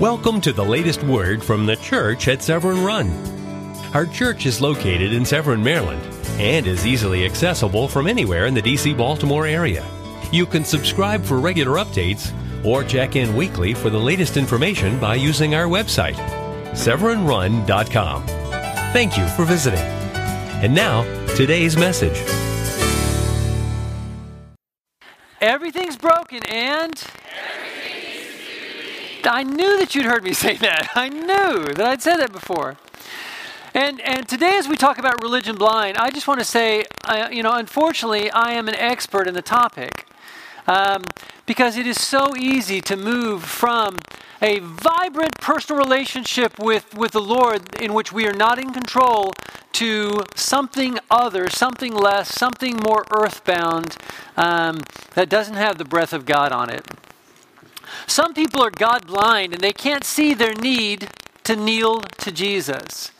Welcome to the latest word from the church at Severn Run. Our church is located in Severn, Maryland, and is easily accessible from anywhere in the DC Baltimore area. You can subscribe for regular updates or check in weekly for the latest information by using our website, severnrun.com. Thank you for visiting. And now, today's message. Everything's broken and. I knew that you'd heard me say that. I knew that I'd said that before. And, and today, as we talk about religion blind, I just want to say, uh, you know, unfortunately, I am an expert in the topic. Um, because it is so easy to move from a vibrant personal relationship with, with the Lord in which we are not in control to something other, something less, something more earthbound um, that doesn't have the breath of God on it. Some people are God blind and they can't see their need to kneel to Jesus.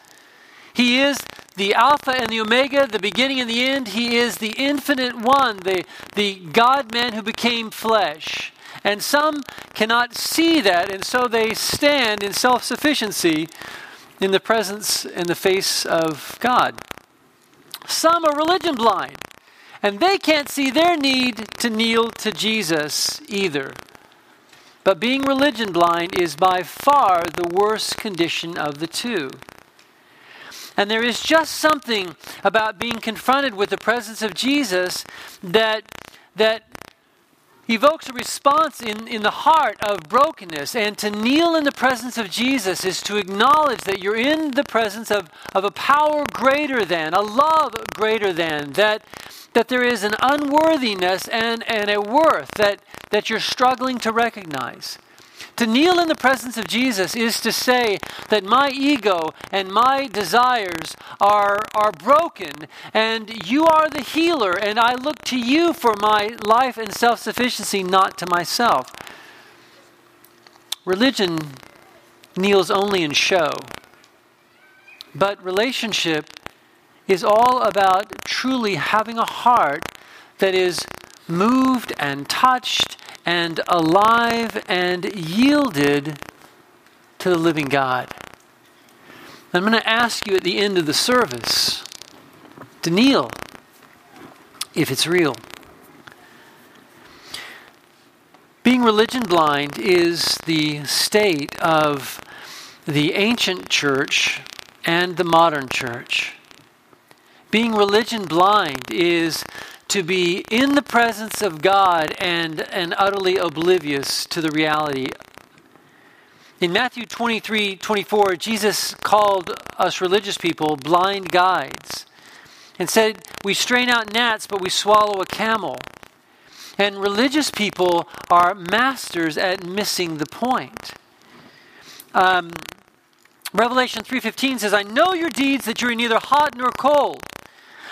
He is the Alpha and the Omega, the beginning and the end. He is the infinite one, the, the God man who became flesh. And some cannot see that, and so they stand in self sufficiency in the presence and the face of God. Some are religion blind, and they can't see their need to kneel to Jesus either. But being religion blind is by far the worst condition of the two. And there is just something about being confronted with the presence of Jesus that, that evokes a response in, in the heart of brokenness. And to kneel in the presence of Jesus is to acknowledge that you're in the presence of, of a power greater than, a love greater than, that, that there is an unworthiness and, and a worth that, that you're struggling to recognize. To kneel in the presence of Jesus is to say that my ego and my desires are, are broken, and you are the healer, and I look to you for my life and self sufficiency, not to myself. Religion kneels only in show, but relationship is all about truly having a heart that is moved and touched and alive and yielded to the living God. I'm going to ask you at the end of the service to kneel if it's real. Being religion blind is the state of the ancient church and the modern church. Being religion blind is to be in the presence of God and, and utterly oblivious to the reality. In Matthew 23 24, Jesus called us religious people blind guides and said, We strain out gnats, but we swallow a camel. And religious people are masters at missing the point. Um, Revelation 3:15 says, "I know your deeds that you are neither hot nor cold."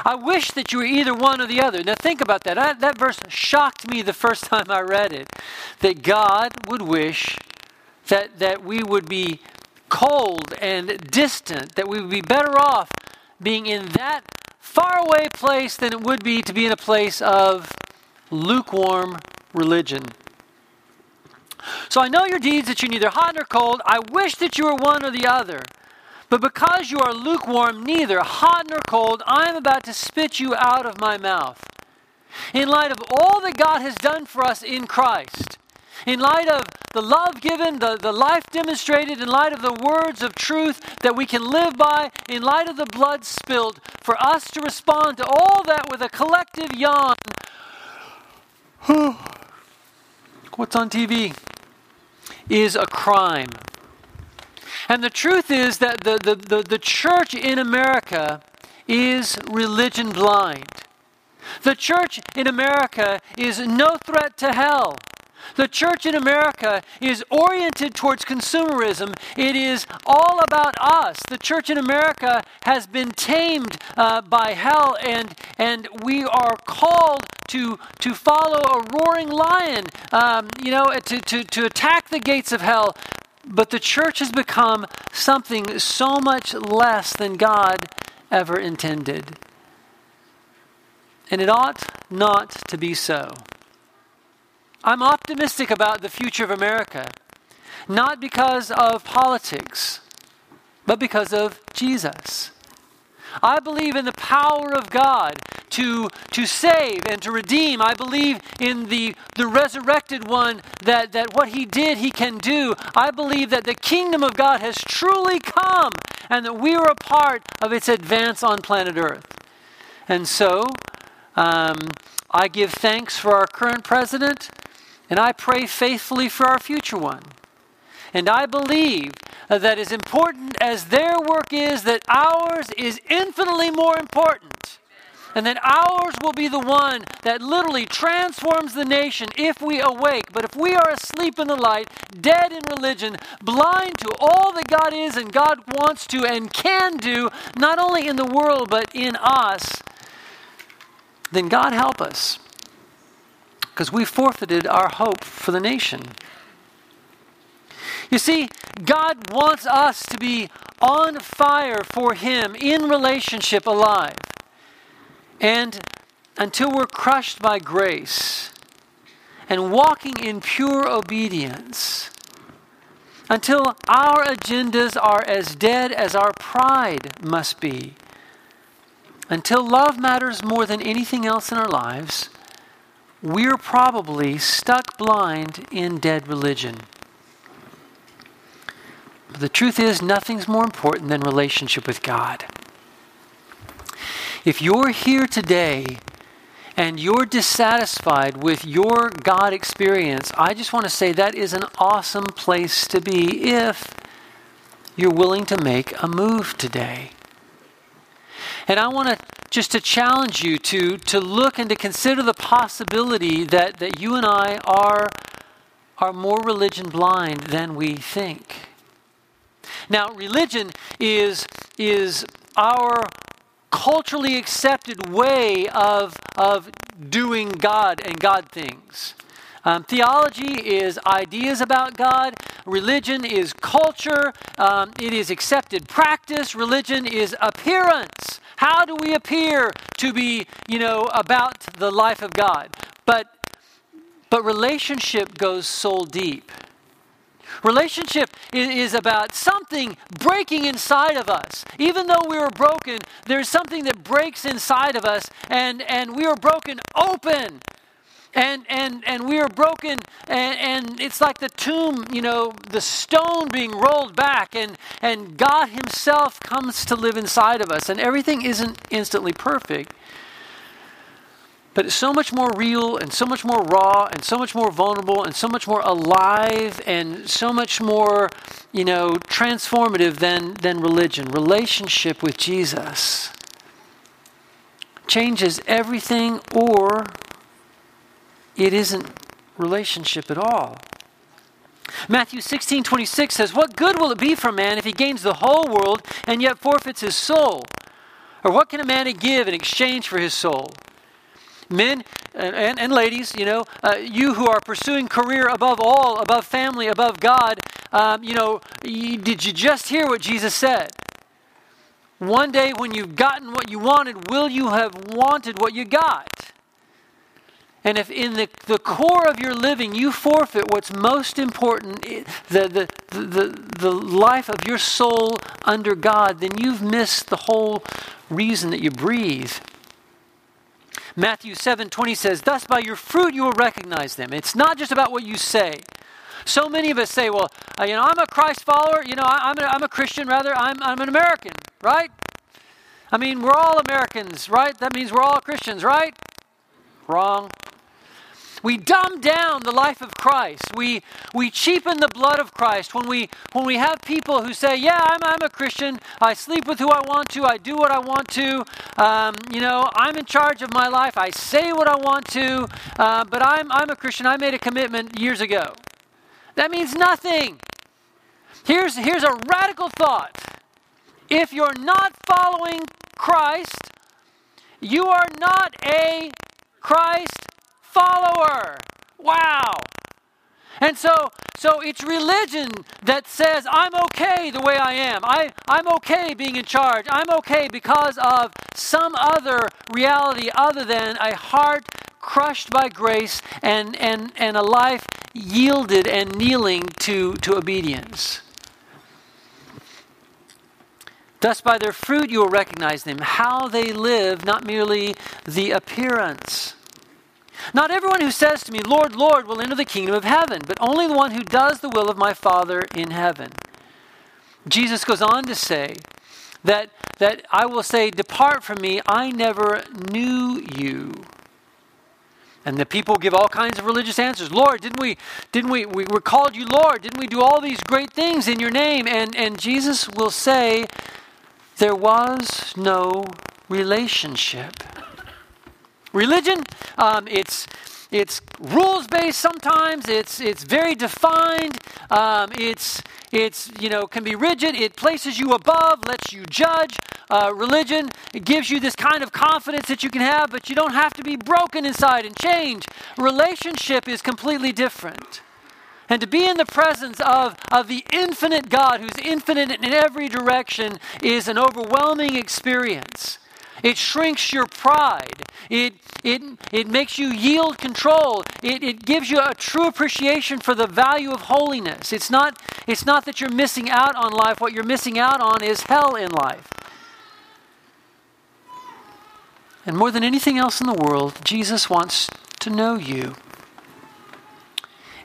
I wish that you were either one or the other. Now, think about that. I, that verse shocked me the first time I read it that God would wish that, that we would be cold and distant, that we would be better off being in that faraway place than it would be to be in a place of lukewarm religion. So I know your deeds that you're neither hot nor cold. I wish that you were one or the other. But because you are lukewarm, neither hot nor cold, I am about to spit you out of my mouth. In light of all that God has done for us in Christ, in light of the love given, the, the life demonstrated, in light of the words of truth that we can live by, in light of the blood spilled, for us to respond to all that with a collective yawn. What's on TV? Is a crime. And the truth is that the, the, the, the church in America is religion blind. The church in America is no threat to hell. The church in America is oriented towards consumerism. It is all about us. The church in America has been tamed uh, by hell, and, and we are called to, to follow a roaring lion, um, you know, to, to, to attack the gates of hell. But the church has become something so much less than God ever intended. And it ought not to be so. I'm optimistic about the future of America. not because of politics, but because of Jesus. I believe in the power of God to, to save and to redeem. I believe in the, the resurrected one that, that what he did, he can do. I believe that the kingdom of God has truly come and that we are a part of its advance on planet Earth. And so, um, I give thanks for our current president, and I pray faithfully for our future one. And I believe that as important as their work is, that ours is infinitely more important. And that ours will be the one that literally transforms the nation if we awake. But if we are asleep in the light, dead in religion, blind to all that God is and God wants to and can do, not only in the world but in us, then God help us. Because we forfeited our hope for the nation. You see, God wants us to be on fire for Him in relationship alive. And until we're crushed by grace and walking in pure obedience, until our agendas are as dead as our pride must be, until love matters more than anything else in our lives, we're probably stuck blind in dead religion. But the truth is, nothing's more important than relationship with God. If you're here today and you're dissatisfied with your God experience, I just want to say that is an awesome place to be if you're willing to make a move today. And I want to just to challenge you to, to look and to consider the possibility that, that you and I are, are more religion blind than we think. Now, religion is, is our culturally accepted way of, of doing God and God things. Um, theology is ideas about God. Religion is culture. Um, it is accepted practice. Religion is appearance. How do we appear to be, you know, about the life of God? But, but relationship goes soul deep. Relationship is, about something breaking inside of us. Even though we are broken, there's something that breaks inside of us, and, and we are broken open. And, and, and we are broken, and, and it's like the tomb, you know, the stone being rolled back, and, and God Himself comes to live inside of us. And everything isn't instantly perfect. But it's so much more real and so much more raw and so much more vulnerable and so much more alive and so much more, you know, transformative than, than religion. Relationship with Jesus changes everything or it isn't relationship at all. Matthew 16, 26 says, What good will it be for a man if he gains the whole world and yet forfeits his soul? Or what can a man give in exchange for his soul? Men and, and, and ladies, you know, uh, you who are pursuing career above all, above family, above God, um, you know, you, did you just hear what Jesus said? One day when you've gotten what you wanted, will you have wanted what you got? And if in the, the core of your living you forfeit what's most important, the, the, the, the life of your soul under God, then you've missed the whole reason that you breathe. Matthew 7 20 says, Thus by your fruit you will recognize them. It's not just about what you say. So many of us say, Well, uh, you know, I'm a Christ follower, you know, I, am a, I'm a Christian, rather, I'm, I'm an American, right? I mean, we're all Americans, right? That means we're all Christians, right? Wrong. We dumb down the life of Christ. We, we cheapen the blood of Christ. When we, when we have people who say, Yeah, I'm, I'm a Christian, I sleep with who I want to, I do what I want to, um, you know, I'm in charge of my life, I say what I want to, uh, but I'm, I'm a Christian, I made a commitment years ago. That means nothing. Here's, here's a radical thought if you're not following Christ, you are not a Christ follower. Wow. And so, so it's religion that says, I'm okay the way I am. I, I'm okay being in charge. I'm okay because of some other reality other than a heart crushed by grace and, and, and a life yielded and kneeling to, to obedience. Thus, by their fruit you will recognize them, how they live, not merely the appearance. Not everyone who says to me, Lord, Lord, will enter the kingdom of heaven, but only the one who does the will of my Father in heaven. Jesus goes on to say that, that I will say, Depart from me, I never knew you. And the people give all kinds of religious answers. Lord, didn't we, didn't we, we were called you Lord? Didn't we do all these great things in your name? And, and Jesus will say, there was no relationship. Religion, um, it's it's rules based sometimes. It's it's very defined. Um, it's it's you know can be rigid. It places you above, lets you judge. Uh, religion it gives you this kind of confidence that you can have, but you don't have to be broken inside and change. Relationship is completely different. And to be in the presence of, of the infinite God, who's infinite in every direction, is an overwhelming experience. It shrinks your pride. It, it, it makes you yield control. It, it gives you a true appreciation for the value of holiness. It's not, it's not that you're missing out on life. What you're missing out on is hell in life. And more than anything else in the world, Jesus wants to know you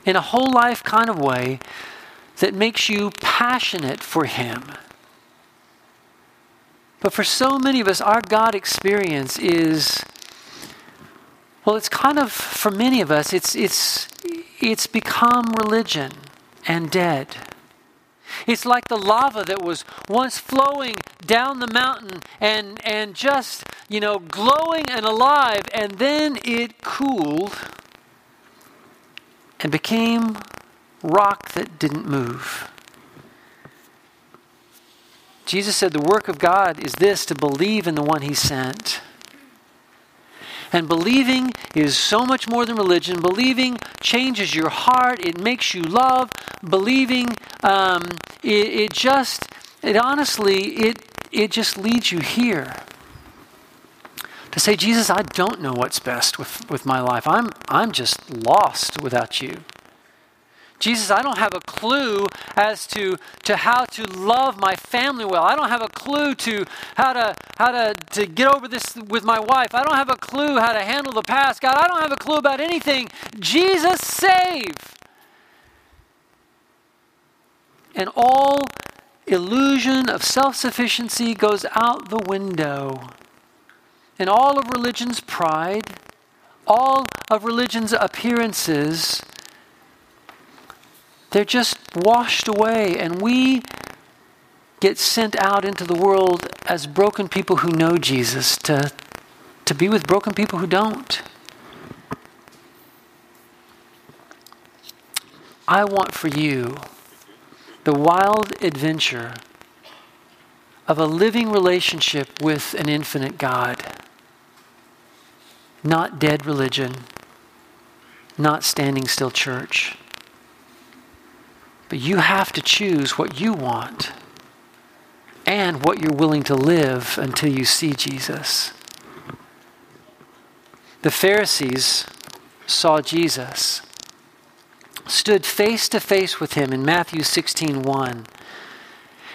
in a whole life kind of way that makes you passionate for Him. But for so many of us, our God experience is, well, it's kind of, for many of us, it's, it's, it's become religion and dead. It's like the lava that was once flowing down the mountain and, and just, you know, glowing and alive, and then it cooled and became rock that didn't move. Jesus said, The work of God is this to believe in the one he sent. And believing is so much more than religion. Believing changes your heart, it makes you love. Believing, um, it, it just, it honestly, it, it just leads you here to say, Jesus, I don't know what's best with, with my life. I'm, I'm just lost without you. Jesus, I don't have a clue as to, to how to love my family well. I don't have a clue to how to how to, to get over this with my wife. I don't have a clue how to handle the past. God, I don't have a clue about anything. Jesus, save. And all illusion of self sufficiency goes out the window and all of religion's pride, all of religion's appearances, they're just washed away, and we get sent out into the world as broken people who know Jesus to, to be with broken people who don't. I want for you the wild adventure of a living relationship with an infinite God not dead religion, not standing still church. But you have to choose what you want and what you're willing to live until you see Jesus. The Pharisees saw Jesus, stood face to face with him in Matthew 16 1.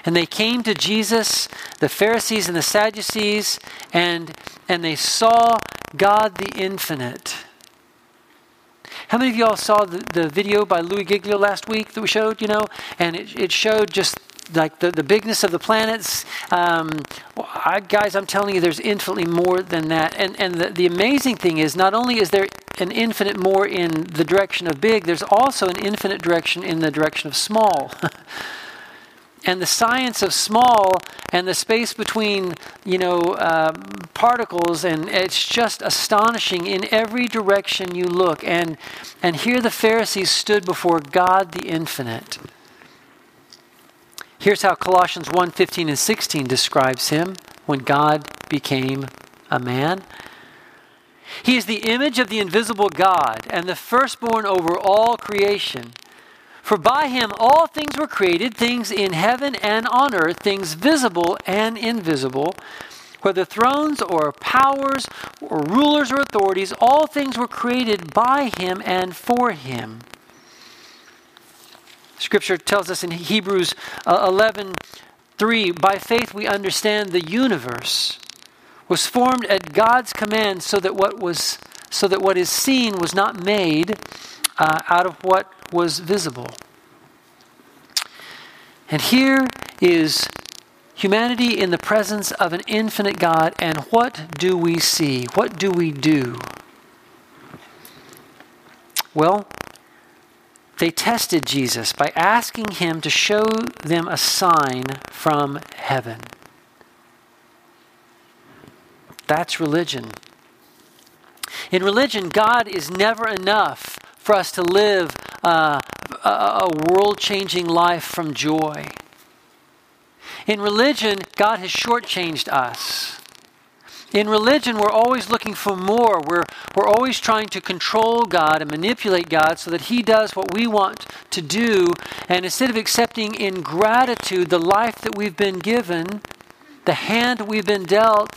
And they came to Jesus, the Pharisees and the Sadducees, and, and they saw God the Infinite. How many of y'all saw the, the video by Louis Giglio last week that we showed, you know? And it, it showed just like the, the bigness of the planets. Um, I, guys, I'm telling you, there's infinitely more than that. And, and the, the amazing thing is, not only is there an infinite more in the direction of big, there's also an infinite direction in the direction of small. and the science of small and the space between you know uh, particles and it's just astonishing in every direction you look. And and here the pharisees stood before god the infinite. Here's how colossians 1 15 and 16 describes him when god became a man. He is the image of the invisible god and the firstborn over all creation for by him all things were created, things in heaven and on earth, things visible and invisible, Whether thrones or powers or rulers or authorities, all things were created by him and for him. Scripture tells us in Hebrews uh, 11 3 by faith we understand the universe was formed at God's command so that what was so that what is seen was not made uh, out of what was visible. And here is humanity in the presence of an infinite God, and what do we see? What do we do? Well, they tested Jesus by asking him to show them a sign from heaven. That's religion. In religion, God is never enough for us to live uh, a world changing life from joy. In religion, God has shortchanged us. In religion, we're always looking for more. We're, we're always trying to control God and manipulate God so that He does what we want to do. And instead of accepting in gratitude the life that we've been given, the hand we've been dealt,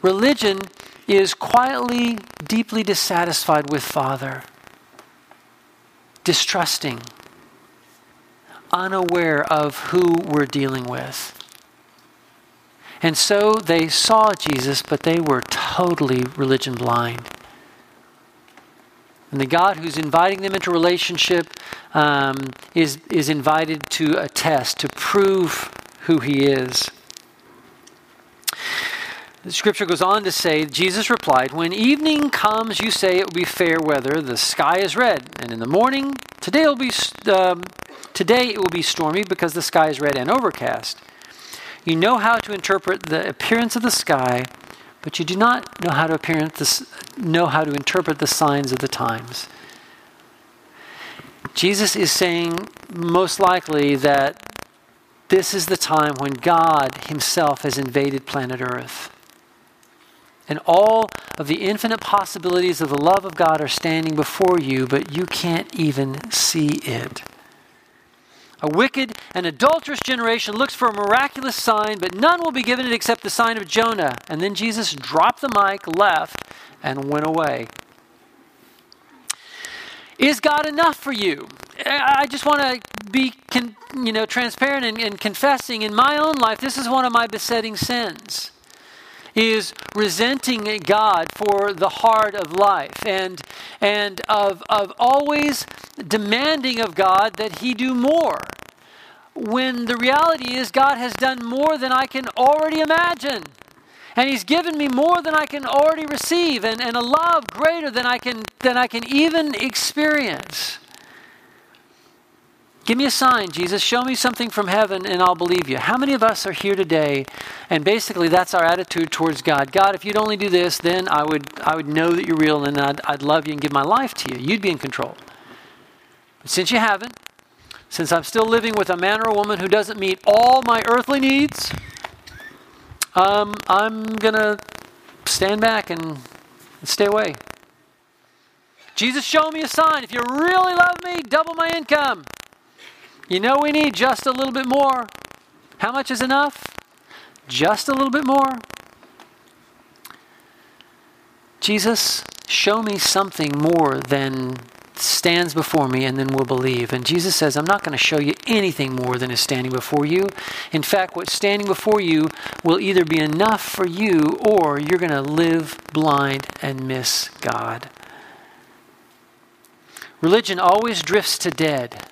religion is quietly, deeply dissatisfied with Father, distrusting, unaware of who we're dealing with. And so they saw Jesus, but they were totally religion blind. And the God who's inviting them into relationship um, is, is invited to a test, to prove who he is. The scripture goes on to say, Jesus replied, When evening comes, you say it will be fair weather, the sky is red. And in the morning, today, will be, um, today it will be stormy because the sky is red and overcast. You know how to interpret the appearance of the sky, but you do not know how to, the, know how to interpret the signs of the times. Jesus is saying, most likely, that this is the time when God Himself has invaded planet Earth. And all of the infinite possibilities of the love of God are standing before you, but you can't even see it. A wicked and adulterous generation looks for a miraculous sign, but none will be given it except the sign of Jonah. And then Jesus dropped the mic, left, and went away. Is God enough for you? I just want to be, you know, transparent and, and confessing. In my own life, this is one of my besetting sins is resenting God for the heart of life and, and of, of always demanding of God that He do more. When the reality is, God has done more than I can already imagine. And He's given me more than I can already receive, and, and a love greater than I can, than I can even experience. Give me a sign, Jesus. Show me something from heaven and I'll believe you. How many of us are here today and basically that's our attitude towards God? God, if you'd only do this, then I would, I would know that you're real and I'd, I'd love you and give my life to you. You'd be in control. But since you haven't, since I'm still living with a man or a woman who doesn't meet all my earthly needs, um, I'm going to stand back and stay away. Jesus, show me a sign. If you really love me, double my income. You know, we need just a little bit more. How much is enough? Just a little bit more. Jesus, show me something more than stands before me and then we'll believe. And Jesus says, I'm not going to show you anything more than is standing before you. In fact, what's standing before you will either be enough for you or you're going to live blind and miss God. Religion always drifts to dead.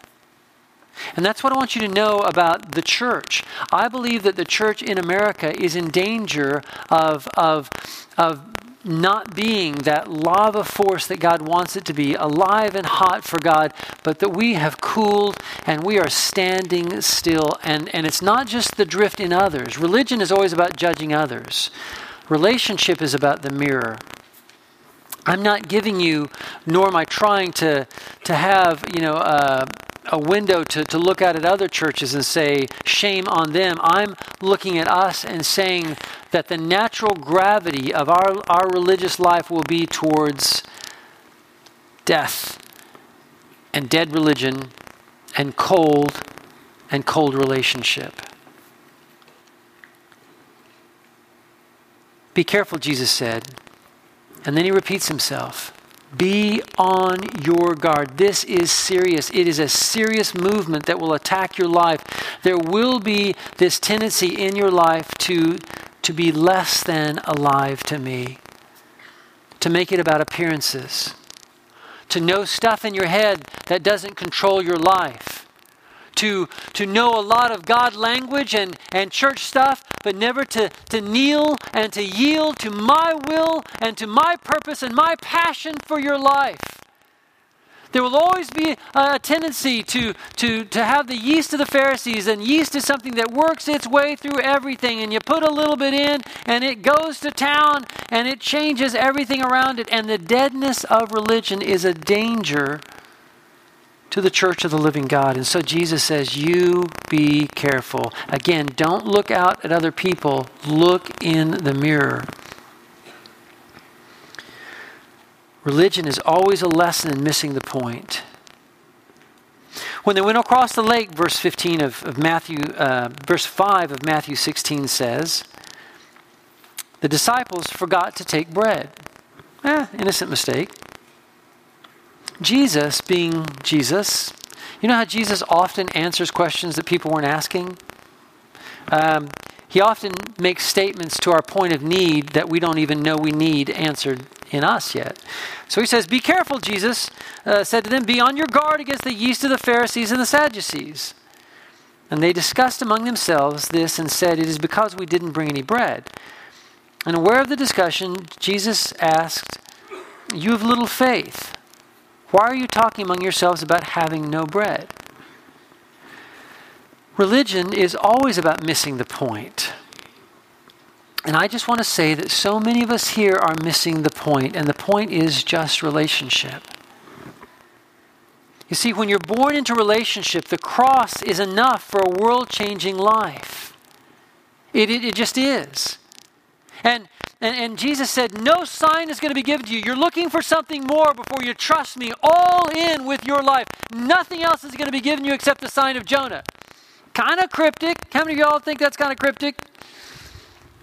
And that's what I want you to know about the church. I believe that the church in America is in danger of, of, of not being that lava force that God wants it to be, alive and hot for God, but that we have cooled and we are standing still. And, and it's not just the drift in others. Religion is always about judging others, relationship is about the mirror. I'm not giving you, nor am I trying to, to have, you know, uh, a window to, to look at at other churches and say, shame on them. I'm looking at us and saying that the natural gravity of our, our religious life will be towards death and dead religion and cold and cold relationship. Be careful, Jesus said. And then he repeats himself. Be on your guard. This is serious. It is a serious movement that will attack your life. There will be this tendency in your life to, to be less than alive to me, to make it about appearances, to know stuff in your head that doesn't control your life to, to know a lot of God language and, and church stuff, but never to, to kneel and to yield to my will and to my purpose and my passion for your life. There will always be a tendency to, to, to have the yeast of the Pharisees, and yeast is something that works its way through everything. And you put a little bit in, and it goes to town, and it changes everything around it. And the deadness of religion is a danger to the church of the living God. And so Jesus says, You be careful. Again, don't look out at other people, look in the mirror. Religion is always a lesson in missing the point. When they went across the lake, verse 15 of, of Matthew, uh, verse 5 of Matthew 16 says, the disciples forgot to take bread. Eh, innocent mistake. Jesus, being Jesus, you know how Jesus often answers questions that people weren't asking? Um, he often makes statements to our point of need that we don't even know we need answered in us yet. So he says, Be careful, Jesus uh, said to them, be on your guard against the yeast of the Pharisees and the Sadducees. And they discussed among themselves this and said, It is because we didn't bring any bread. And aware of the discussion, Jesus asked, You have little faith. Why are you talking among yourselves about having no bread? Religion is always about missing the point. And I just want to say that so many of us here are missing the point, and the point is just relationship. You see, when you're born into relationship, the cross is enough for a world changing life. It, it, it, just is. And and, and Jesus said, No sign is going to be given to you. You're looking for something more before you trust me all in with your life. Nothing else is going to be given you except the sign of Jonah. Kind of cryptic. How many of y'all think that's kind of cryptic?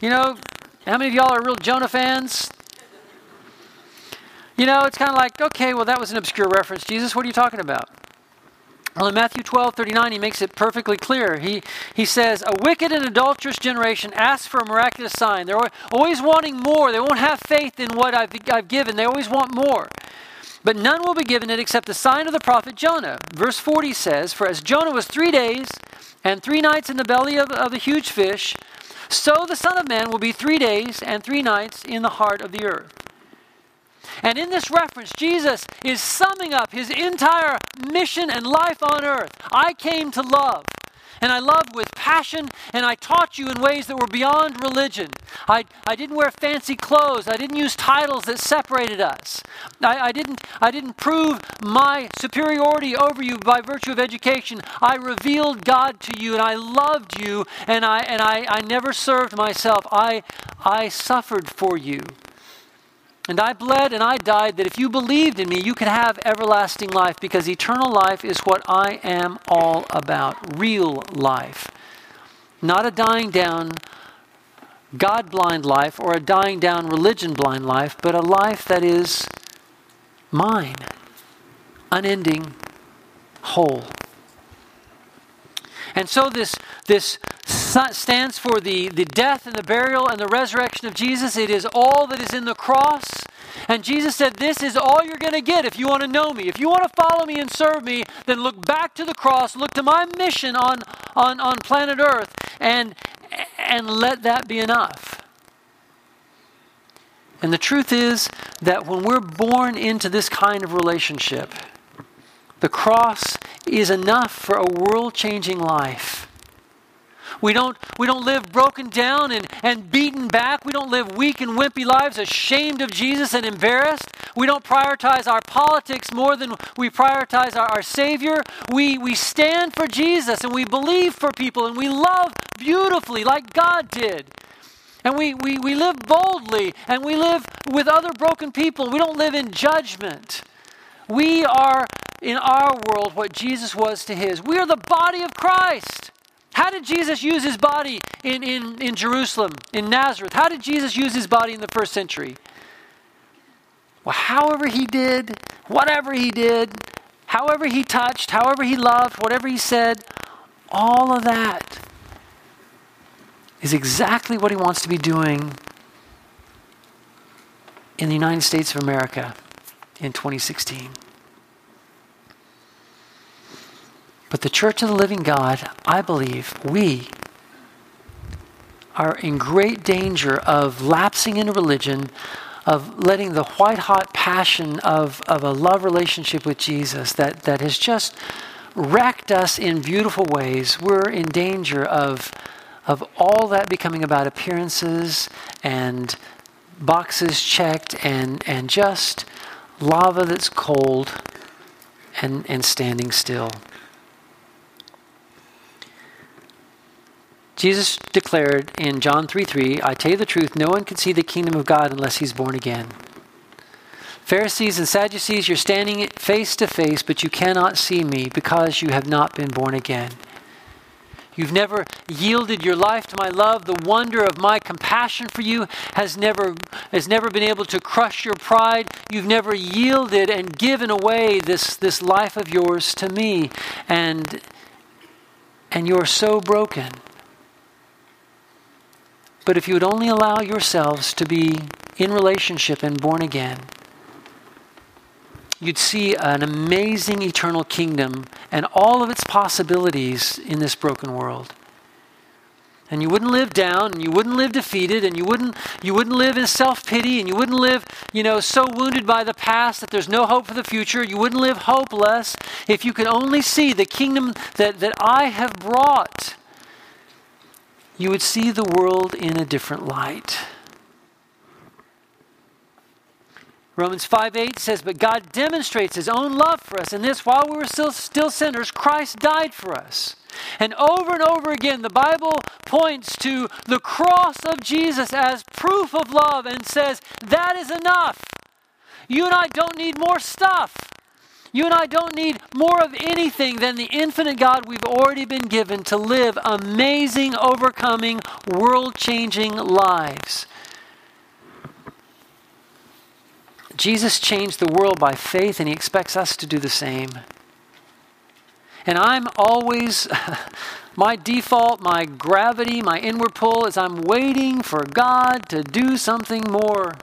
You know, how many of y'all are real Jonah fans? You know, it's kind of like, okay, well, that was an obscure reference. Jesus, what are you talking about? Well, in Matthew 12, 39, he makes it perfectly clear. He, he says, A wicked and adulterous generation asks for a miraculous sign. They're always wanting more. They won't have faith in what I've, I've given. They always want more. But none will be given it except the sign of the prophet Jonah. Verse 40 says, For as Jonah was three days and three nights in the belly of, of a huge fish, so the Son of Man will be three days and three nights in the heart of the earth. And in this reference, Jesus is summing up his entire mission and life on earth. I came to love. And I loved with passion, and I taught you in ways that were beyond religion. I, I didn't wear fancy clothes. I didn't use titles that separated us. I, I, didn't, I didn't prove my superiority over you by virtue of education. I revealed God to you, and I loved you, and I, and I, I never served myself. I, I suffered for you. And I bled and I died that if you believed in me, you could have everlasting life because eternal life is what I am all about real life. Not a dying down, God blind life or a dying down, religion blind life, but a life that is mine, unending, whole. And so this, this stands for the, the death and the burial and the resurrection of Jesus. It is all that is in the cross. And Jesus said, This is all you're going to get if you want to know me. If you want to follow me and serve me, then look back to the cross, look to my mission on, on, on planet Earth, and, and let that be enough. And the truth is that when we're born into this kind of relationship, the cross is enough for a world changing life. We don't, we don't live broken down and, and beaten back. We don't live weak and wimpy lives, ashamed of Jesus and embarrassed. We don't prioritize our politics more than we prioritize our, our Savior. We, we stand for Jesus and we believe for people and we love beautifully like God did. And we, we, we live boldly and we live with other broken people. We don't live in judgment. We are in our world what Jesus was to his. We are the body of Christ. How did Jesus use his body in, in, in Jerusalem, in Nazareth? How did Jesus use his body in the first century? Well, however he did, whatever he did, however he touched, however he loved, whatever he said, all of that is exactly what he wants to be doing in the United States of America in 2016. But the Church of the Living God, I believe, we are in great danger of lapsing into religion, of letting the white hot passion of, of a love relationship with Jesus that, that has just wrecked us in beautiful ways. We're in danger of, of all that becoming about appearances and boxes checked and, and just lava that's cold and, and standing still. Jesus declared in John 3 3, I tell you the truth, no one can see the kingdom of God unless he's born again. Pharisees and Sadducees, you're standing face to face, but you cannot see me because you have not been born again. You've never yielded your life to my love. The wonder of my compassion for you has never, has never been able to crush your pride. You've never yielded and given away this, this life of yours to me. And, and you're so broken. But if you would only allow yourselves to be in relationship and born again, you'd see an amazing eternal kingdom and all of its possibilities in this broken world. And you wouldn't live down, and you wouldn't live defeated, and you wouldn't, you wouldn't live in self pity, and you wouldn't live, you know, so wounded by the past that there's no hope for the future. You wouldn't live hopeless if you could only see the kingdom that, that I have brought you would see the world in a different light. Romans 5 8 says, But God demonstrates his own love for us in this while we were still, still sinners, Christ died for us. And over and over again, the Bible points to the cross of Jesus as proof of love and says, That is enough. You and I don't need more stuff. You and I don't need more of anything than the infinite God we've already been given to live amazing, overcoming, world changing lives. Jesus changed the world by faith, and he expects us to do the same. And I'm always, my default, my gravity, my inward pull is I'm waiting for God to do something more.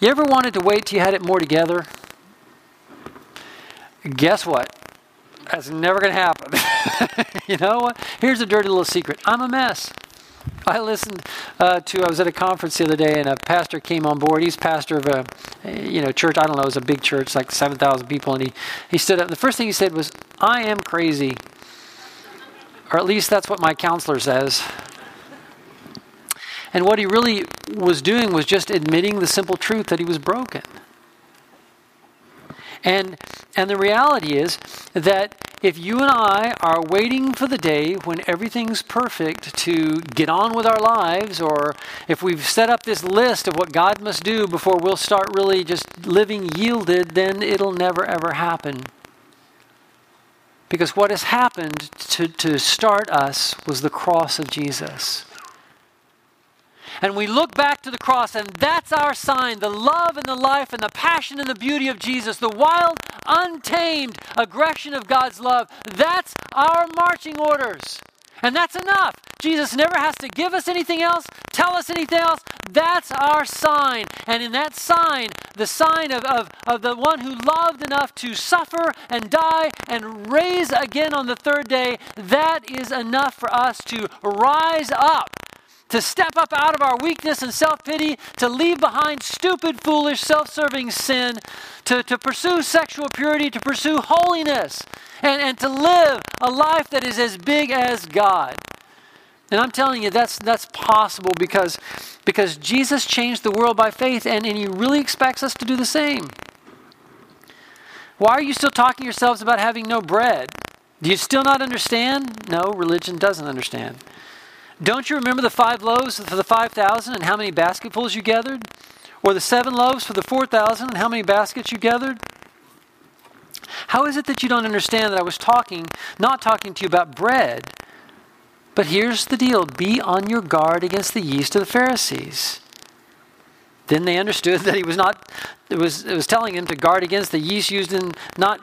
You ever wanted to wait till you had it more together? Guess what? That's never going to happen. you know what? Here's a dirty little secret I'm a mess. I listened uh, to, I was at a conference the other day, and a pastor came on board. He's pastor of a, you know, church, I don't know, it was a big church, like 7,000 people, and he, he stood up. And the first thing he said was, I am crazy. Or at least that's what my counselor says. And what he really was doing was just admitting the simple truth that he was broken. And, and the reality is that if you and I are waiting for the day when everything's perfect to get on with our lives, or if we've set up this list of what God must do before we'll start really just living yielded, then it'll never ever happen. Because what has happened to, to start us was the cross of Jesus. And we look back to the cross, and that's our sign the love and the life and the passion and the beauty of Jesus, the wild, untamed aggression of God's love. That's our marching orders. And that's enough. Jesus never has to give us anything else, tell us anything else. That's our sign. And in that sign, the sign of, of, of the one who loved enough to suffer and die and raise again on the third day, that is enough for us to rise up to step up out of our weakness and self pity, to leave behind stupid, foolish, self serving sin, to, to pursue sexual purity, to pursue holiness, and, and to live a life that is as big as God. And I'm telling you, that's, that's possible because, because Jesus changed the world by faith, and, and He really expects us to do the same. Why are you still talking yourselves about having no bread? Do you still not understand? No, religion doesn't understand. Don't you remember the five loaves for the 5,000 and how many basketfuls you gathered? Or the seven loaves for the 4,000 and how many baskets you gathered? How is it that you don't understand that I was talking, not talking to you about bread? But here's the deal be on your guard against the yeast of the Pharisees. Then they understood that he was not, it was, it was telling them to guard against the yeast used in, not,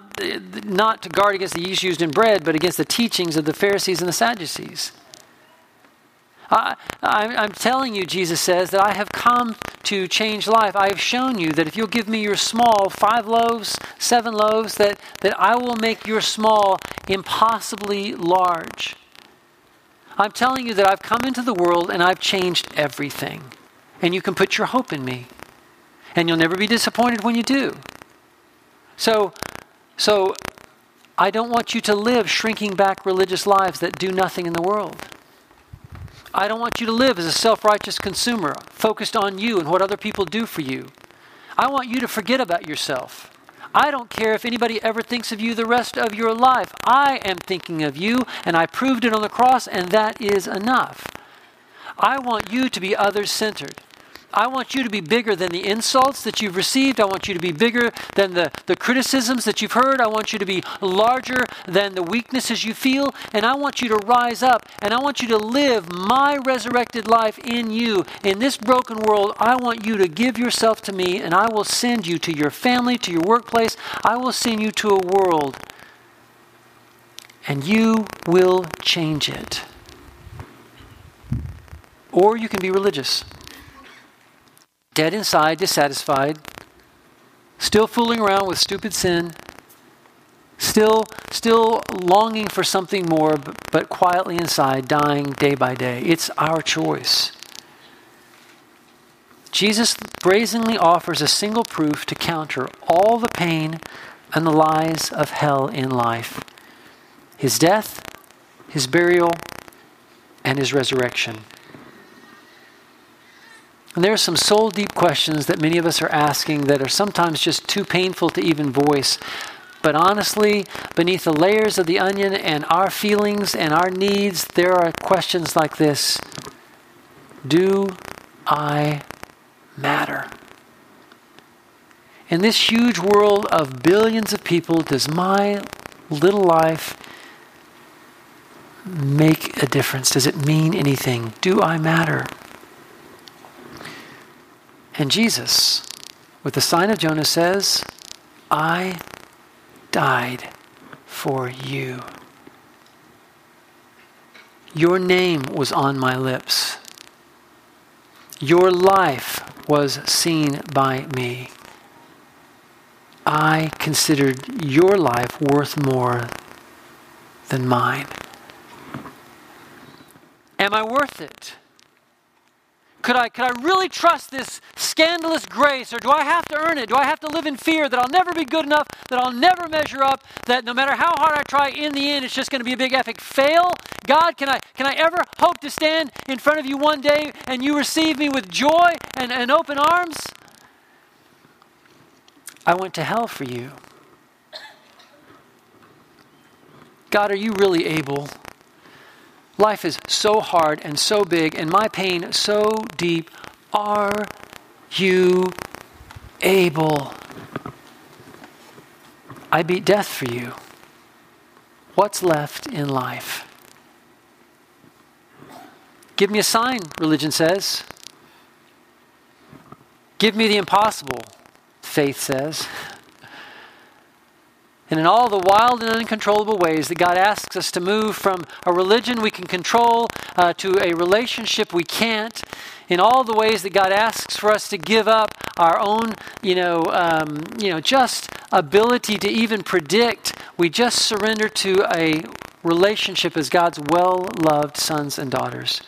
not to guard against the yeast used in bread, but against the teachings of the Pharisees and the Sadducees. I, am telling you, Jesus says, that I have come to change life. I have shown you that if you'll give me your small, five loaves, seven loaves, that, that I will make your small impossibly large. I'm telling you that I've come into the world and I've changed everything. And you can put your hope in me. And you'll never be disappointed when you do. So, so I don't want you to live shrinking back religious lives that do nothing in the world. I don't want you to live as a self righteous consumer, focused on you and what other people do for you. I want you to forget about yourself. I don't care if anybody ever thinks of you the rest of your life. I am thinking of you, and I proved it on the cross, and that is enough. I want you to be others centered. I want you to be bigger than the insults that you've received. I want you to be bigger than the, the criticisms that you've heard. I want you to be larger than the weaknesses you feel. And I want you to rise up and I want you to live my resurrected life in you. In this broken world, I want you to give yourself to me and I will send you to your family, to your workplace. I will send you to a world and you will change it. Or you can be religious dead inside, dissatisfied, still fooling around with stupid sin, still, still longing for something more, but, but quietly inside, dying day by day. It's our choice. Jesus brazenly offers a single proof to counter all the pain and the lies of hell in life his death, his burial, and his resurrection. And there are some soul deep questions that many of us are asking that are sometimes just too painful to even voice. But honestly, beneath the layers of the onion and our feelings and our needs, there are questions like this Do I matter? In this huge world of billions of people, does my little life make a difference? Does it mean anything? Do I matter? And Jesus, with the sign of Jonah, says, I died for you. Your name was on my lips. Your life was seen by me. I considered your life worth more than mine. Am I worth it? Could I, could I really trust this scandalous grace, or do I have to earn it? Do I have to live in fear that I'll never be good enough, that I'll never measure up, that no matter how hard I try, in the end, it's just going to be a big epic fail? God, can I, can I ever hope to stand in front of you one day and you receive me with joy and, and open arms? I went to hell for you. God, are you really able? Life is so hard and so big, and my pain so deep. Are you able? I beat death for you. What's left in life? Give me a sign, religion says. Give me the impossible, faith says. And in all the wild and uncontrollable ways that God asks us to move from a religion we can control uh, to a relationship we can't, in all the ways that God asks for us to give up our own, you know, um, you know, just ability to even predict, we just surrender to a relationship as God's well-loved sons and daughters.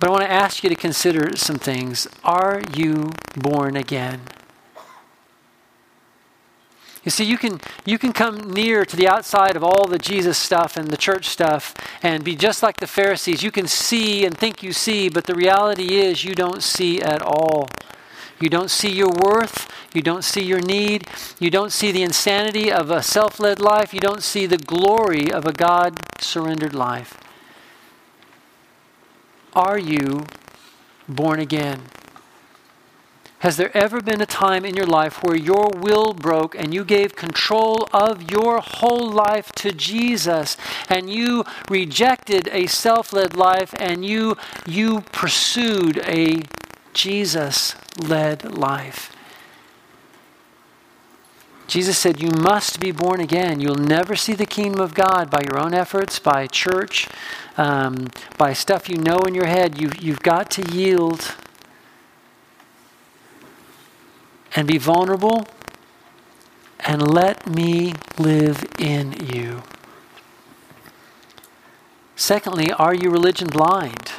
But I want to ask you to consider some things. Are you born again? You see, you can, you can come near to the outside of all the Jesus stuff and the church stuff and be just like the Pharisees. You can see and think you see, but the reality is you don't see at all. You don't see your worth. You don't see your need. You don't see the insanity of a self led life. You don't see the glory of a God surrendered life. Are you born again? Has there ever been a time in your life where your will broke and you gave control of your whole life to Jesus and you rejected a self-led life and you you pursued a Jesus-led life? Jesus said, You must be born again. You'll never see the kingdom of God by your own efforts, by church, um, by stuff you know in your head. You, you've got to yield and be vulnerable and let me live in you. Secondly, are you religion blind?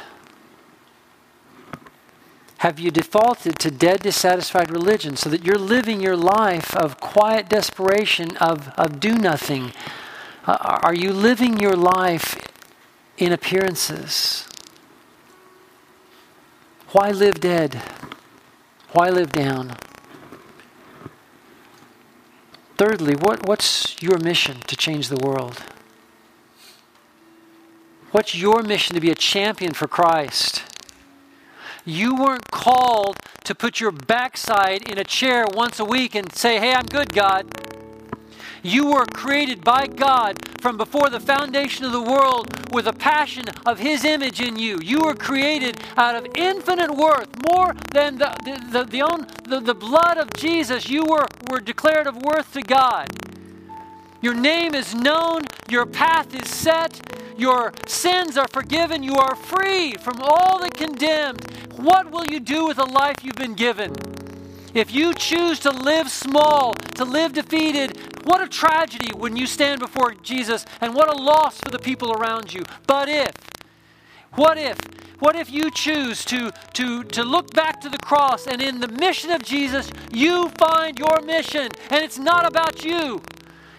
Have you defaulted to dead, dissatisfied religion so that you're living your life of quiet desperation, of, of do nothing? Uh, are you living your life in appearances? Why live dead? Why live down? Thirdly, what, what's your mission to change the world? What's your mission to be a champion for Christ? You weren't called to put your backside in a chair once a week and say, Hey, I'm good, God. You were created by God from before the foundation of the world with a passion of His image in you. You were created out of infinite worth, more than the, the, the, the, own, the, the blood of Jesus. You were, were declared of worth to God. Your name is known, your path is set, your sins are forgiven, you are free from all the condemned. What will you do with the life you've been given? If you choose to live small, to live defeated, what a tragedy when you stand before Jesus, and what a loss for the people around you. But if, what if, what if you choose to, to, to look back to the cross and in the mission of Jesus, you find your mission, and it's not about you?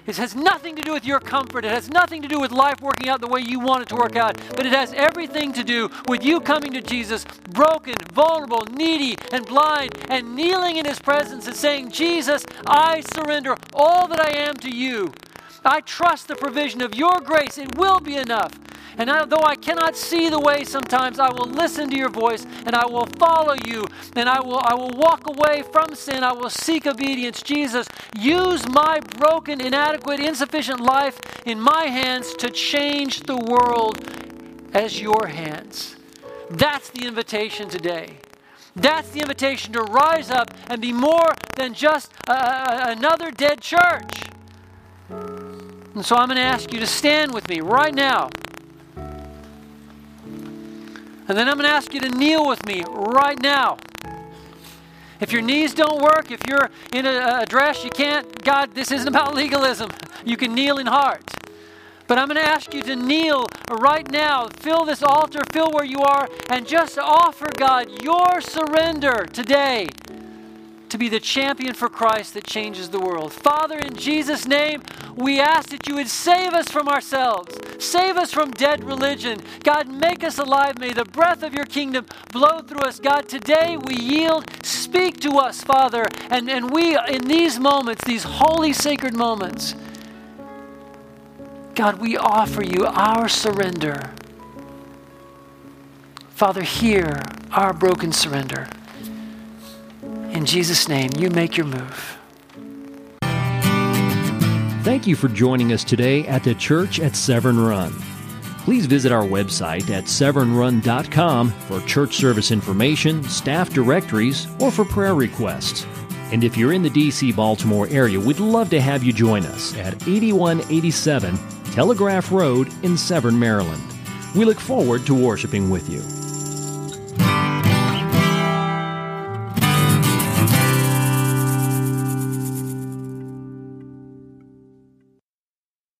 It has nothing to do with your comfort. It has nothing to do with life working out the way you want it to work out. But it has everything to do with you coming to Jesus, broken, vulnerable, needy, and blind, and kneeling in his presence and saying, Jesus, I surrender all that I am to you. I trust the provision of your grace. It will be enough. And I, though I cannot see the way sometimes, I will listen to your voice and I will follow you and I will, I will walk away from sin. I will seek obedience. Jesus, use my broken, inadequate, insufficient life in my hands to change the world as your hands. That's the invitation today. That's the invitation to rise up and be more than just another dead church. And so I'm going to ask you to stand with me right now. And then I'm going to ask you to kneel with me right now. If your knees don't work, if you're in a, a dress, you can't, God, this isn't about legalism. You can kneel in heart. But I'm going to ask you to kneel right now, fill this altar, fill where you are, and just offer God your surrender today to be the champion for Christ that changes the world. Father, in Jesus' name, we ask that you would save us from ourselves, save us from dead religion. God, make us alive. May the breath of your kingdom blow through us. God, today we yield. Speak to us, Father. And, and we, in these moments, these holy, sacred moments, God, we offer you our surrender. Father, hear our broken surrender. In Jesus' name, you make your move. Thank you for joining us today at the Church at Severn Run. Please visit our website at severnrun.com for church service information, staff directories, or for prayer requests. And if you're in the DC Baltimore area, we'd love to have you join us at 8187 Telegraph Road in Severn, Maryland. We look forward to worshiping with you.